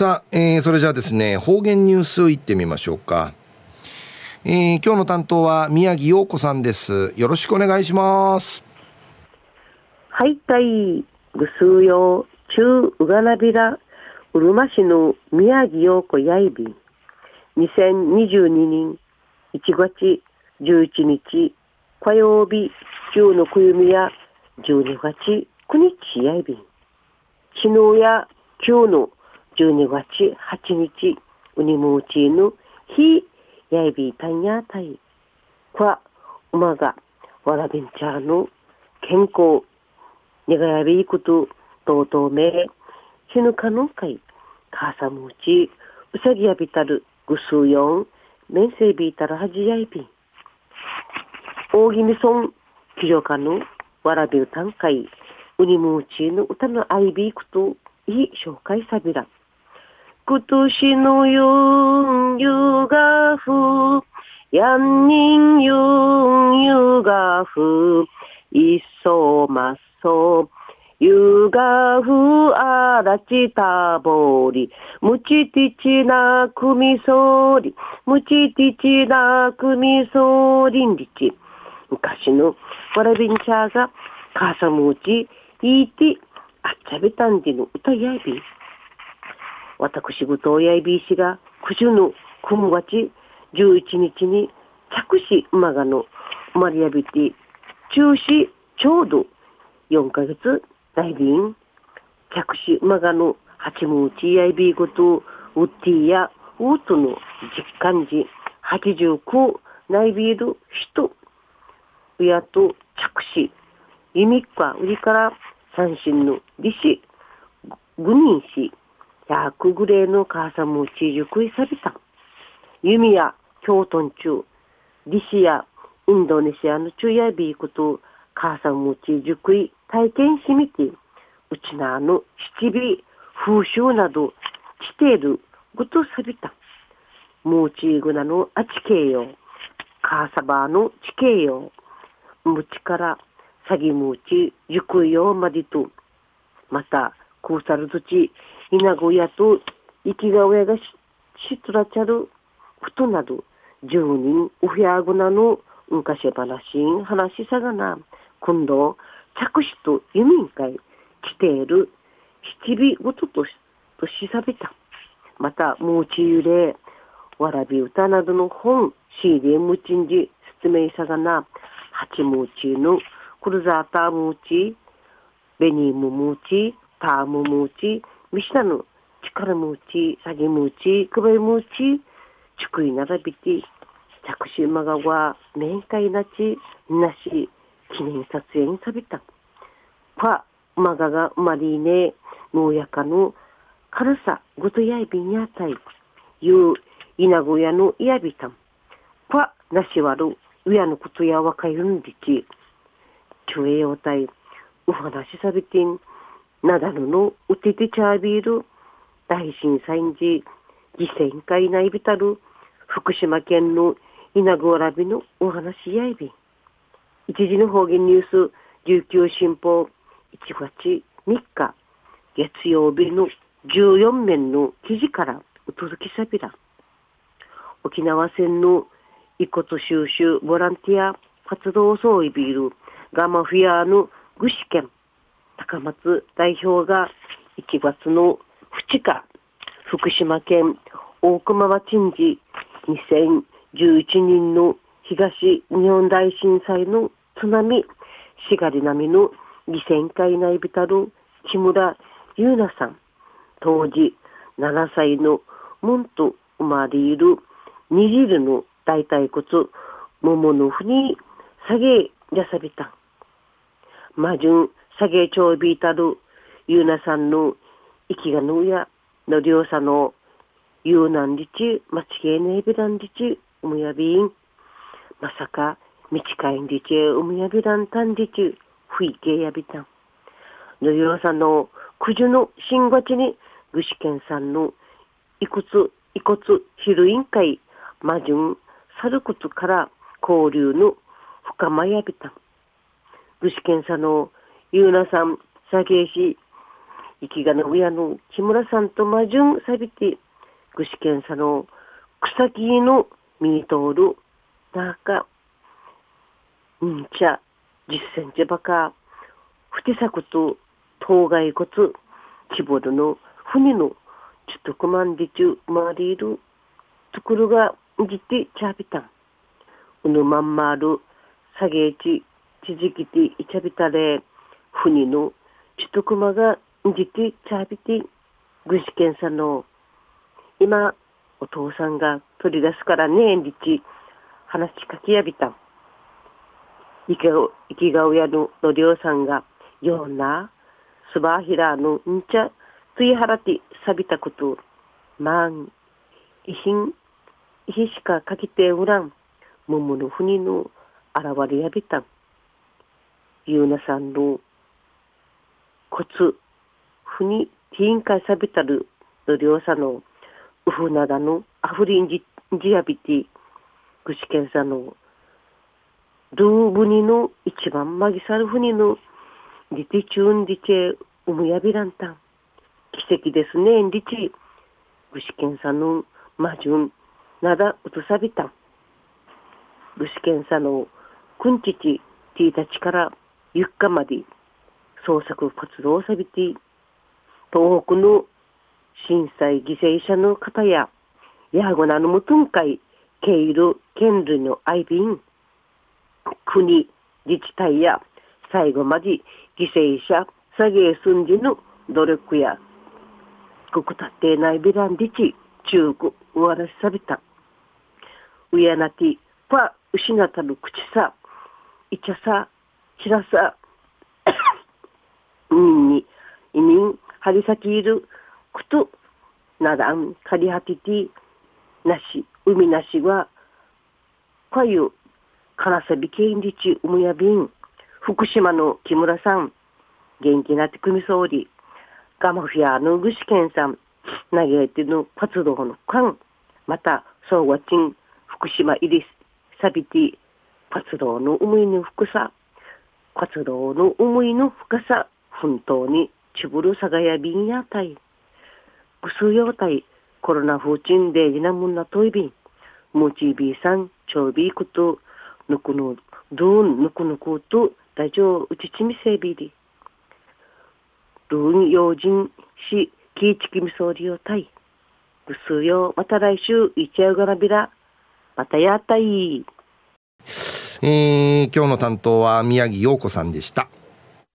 さあ、えー、それじゃあですね、方言ニュースいってみましょうか。えー、今日の担当は宮城陽子さんです。よろしくお願いします。はい、たい、ぐすうよう、中ううがなびら、うるま市の宮城陽子やいびん。2022年1月11日火曜日中のくゆみや12月9日やいびん。昨日や今日の12月8日、ウニムーチーヌ、ヒヤイビータンヤータイ。クワ、ウマガ、ワラビンチャーヌ、健康、ネガヤビイクト、トウトウメ、ヒヌカノンカイ、カーサムーチ、ウサギヤビタル、グスウヨン、メンセイビータルハジヤイビン。オーギミソン、キジョカヌ、ワラビュタンカイ、ウニムーチーヌ、ウタのアイビークト、いい紹介さびら。今年のゆんゆがふ、やんにんゆんゆがふ、いっそまっそ、ゆがふあらちたぼり、むちてちなくみそり、むちてちなくみそりんりち。昔のわらびんちゃが、かさむうち、いいて、あっちゃべたんでの歌やび。私事親指石が九十の雲月11日に着手馬がのマリアビティ中止ちょうど4ヶ月大便。着手馬がの八ムーチやいびごとウッティやウートの実感時89内ビール人。親と着手ユミッカ売りから三振の利子グニン氏やくぐれの母さんもちじゅくいさびた。弓や京都中、リシやインドネシアの中やビークと母さんもちじゅくい体験しみて、うちなあの七尾、風習などしているぐとさびた。もうちぐなのあちけいよ。母さばのちけいよ。むちから詐欺むちじゅくいよまでと、また、こうさるとち、稲子やと生きが親がしつらちゃることなど、十人お部屋ぐなの昔話ん話しさがな、今度、着手と輸民会来ている七尾ごととしとしさびた。また、もうちゆれ、わらび歌などの本、CD ムチンジ説明さがな、八ムチのクルザータームチ、ベニームムチ、タームムチ、ミシナの力持ち、詐欺持ち、配り持ち、ちい並びて、着手まがわ、面会なち、なし、記念撮影にさびた。パ、まががまりね、農やかの軽さ、ごとやいびんやたい、ゆう、いなごやのやびたん。パ、なしわる、うやのことやわかいるんでち、ちょえよたい、お話しさびてん、なだるのうててちゃびる大震災時犠牲会内びたる福島県の稲子らびのお話やいび一時の方言ニュース琉球新報1月3日月曜日の14面の記事からお届けさびら沖縄戦の遺骨収集ボランティア活動総意ビールガマフィアの具志堅。高松代表が1月の2日、福島県大熊町に2011人の東日本大震災の津波、しがり波の犠牲会内ビタル木村優奈さん、当時7歳のムンと生まれいるにじるの大腿骨、桃のふに下げやさびた。魔順下げちょうびいたるゆうなさんの生きがぬやのりょうさのゆうなんりちまちげねえびらんりちうむやびん。まさかみちかいんりちうむやびらんたんりちふいけやびたん。のりょうさのくじゅのしんごちにぐしけんさんのいくついこつひるいんかいまじゅんさることから交流の深まやびたん。ぐしけんさのゆうなさん、さげし、生きがの親の木村さんと魔順さびて、具志堅さの草木の見通る、なんか、んちゃ、10センチばか、ふてさくと、当該骨、希望の船の、ちょっとくまんでちゅ、まりいる、ところが、じてちゃびたん。うぬまんまる、さげち、ちじきていちゃびたれ、船の、ちとくまがん、じてちゃびて、ぐしけんさんの、今、お父さんが取り出すからね、んりち、話しかけやびたん。生きが親ののりょうさんが、ような、すばひらのんちゃ、ついはらてさびたこと、まん、いひん、いひしかかきておらん、もものふにのあらわれやびたん。ゆうなさんの、こつ、ふに、ティーンかさびたるのりょうさの、うふなだの、あふりんじ、じやびて、ぐしけんさの、ドゥーブニの一番マギサルフニの、リティチューンディチェ、ウムヤビランタン。奇跡ですね、リチ。具志堅さんの魔順、なだうとさびたん。具志堅さのくんちち、ティータチからゆっかまで、捜索活動をさびて、東北の震災犠牲者の方や、ヤーゴナのムトン会、ケイル、ケンルのアイビン、国、自治体や最後まで犠牲者、下げ寸時の努力や、ここたってないビランディチ、中国、終わらしさびた。うやなて、パ、失ったる口さ、いちゃさ、しらさ、んに、移民、張り裂きいる、くと、ならん、かりはてて、なし、海なしは、かゆ、金瀬美県立うむやびん、福島の木村さん、元気なって組総理、ガマフィアの具志堅さん、投げての活動の間、また、総合賃、福島入りサビティ、活動の思いの深さ、活動の思いの深さ、本当にちぶるさがやびんやたい。ぐすよたい、コロナ風鎮でじなもんなといびん、もちびさん、ちょうびこと、ぬくぬ、どんぬくぬくと、大丈夫ちちみせびり。ルーン用心し、きいちきみそうりよたい。ぐすよ、また来週、いちゃうがなびら。またやたい。えー、今日の担当は宮城陽子さんでした。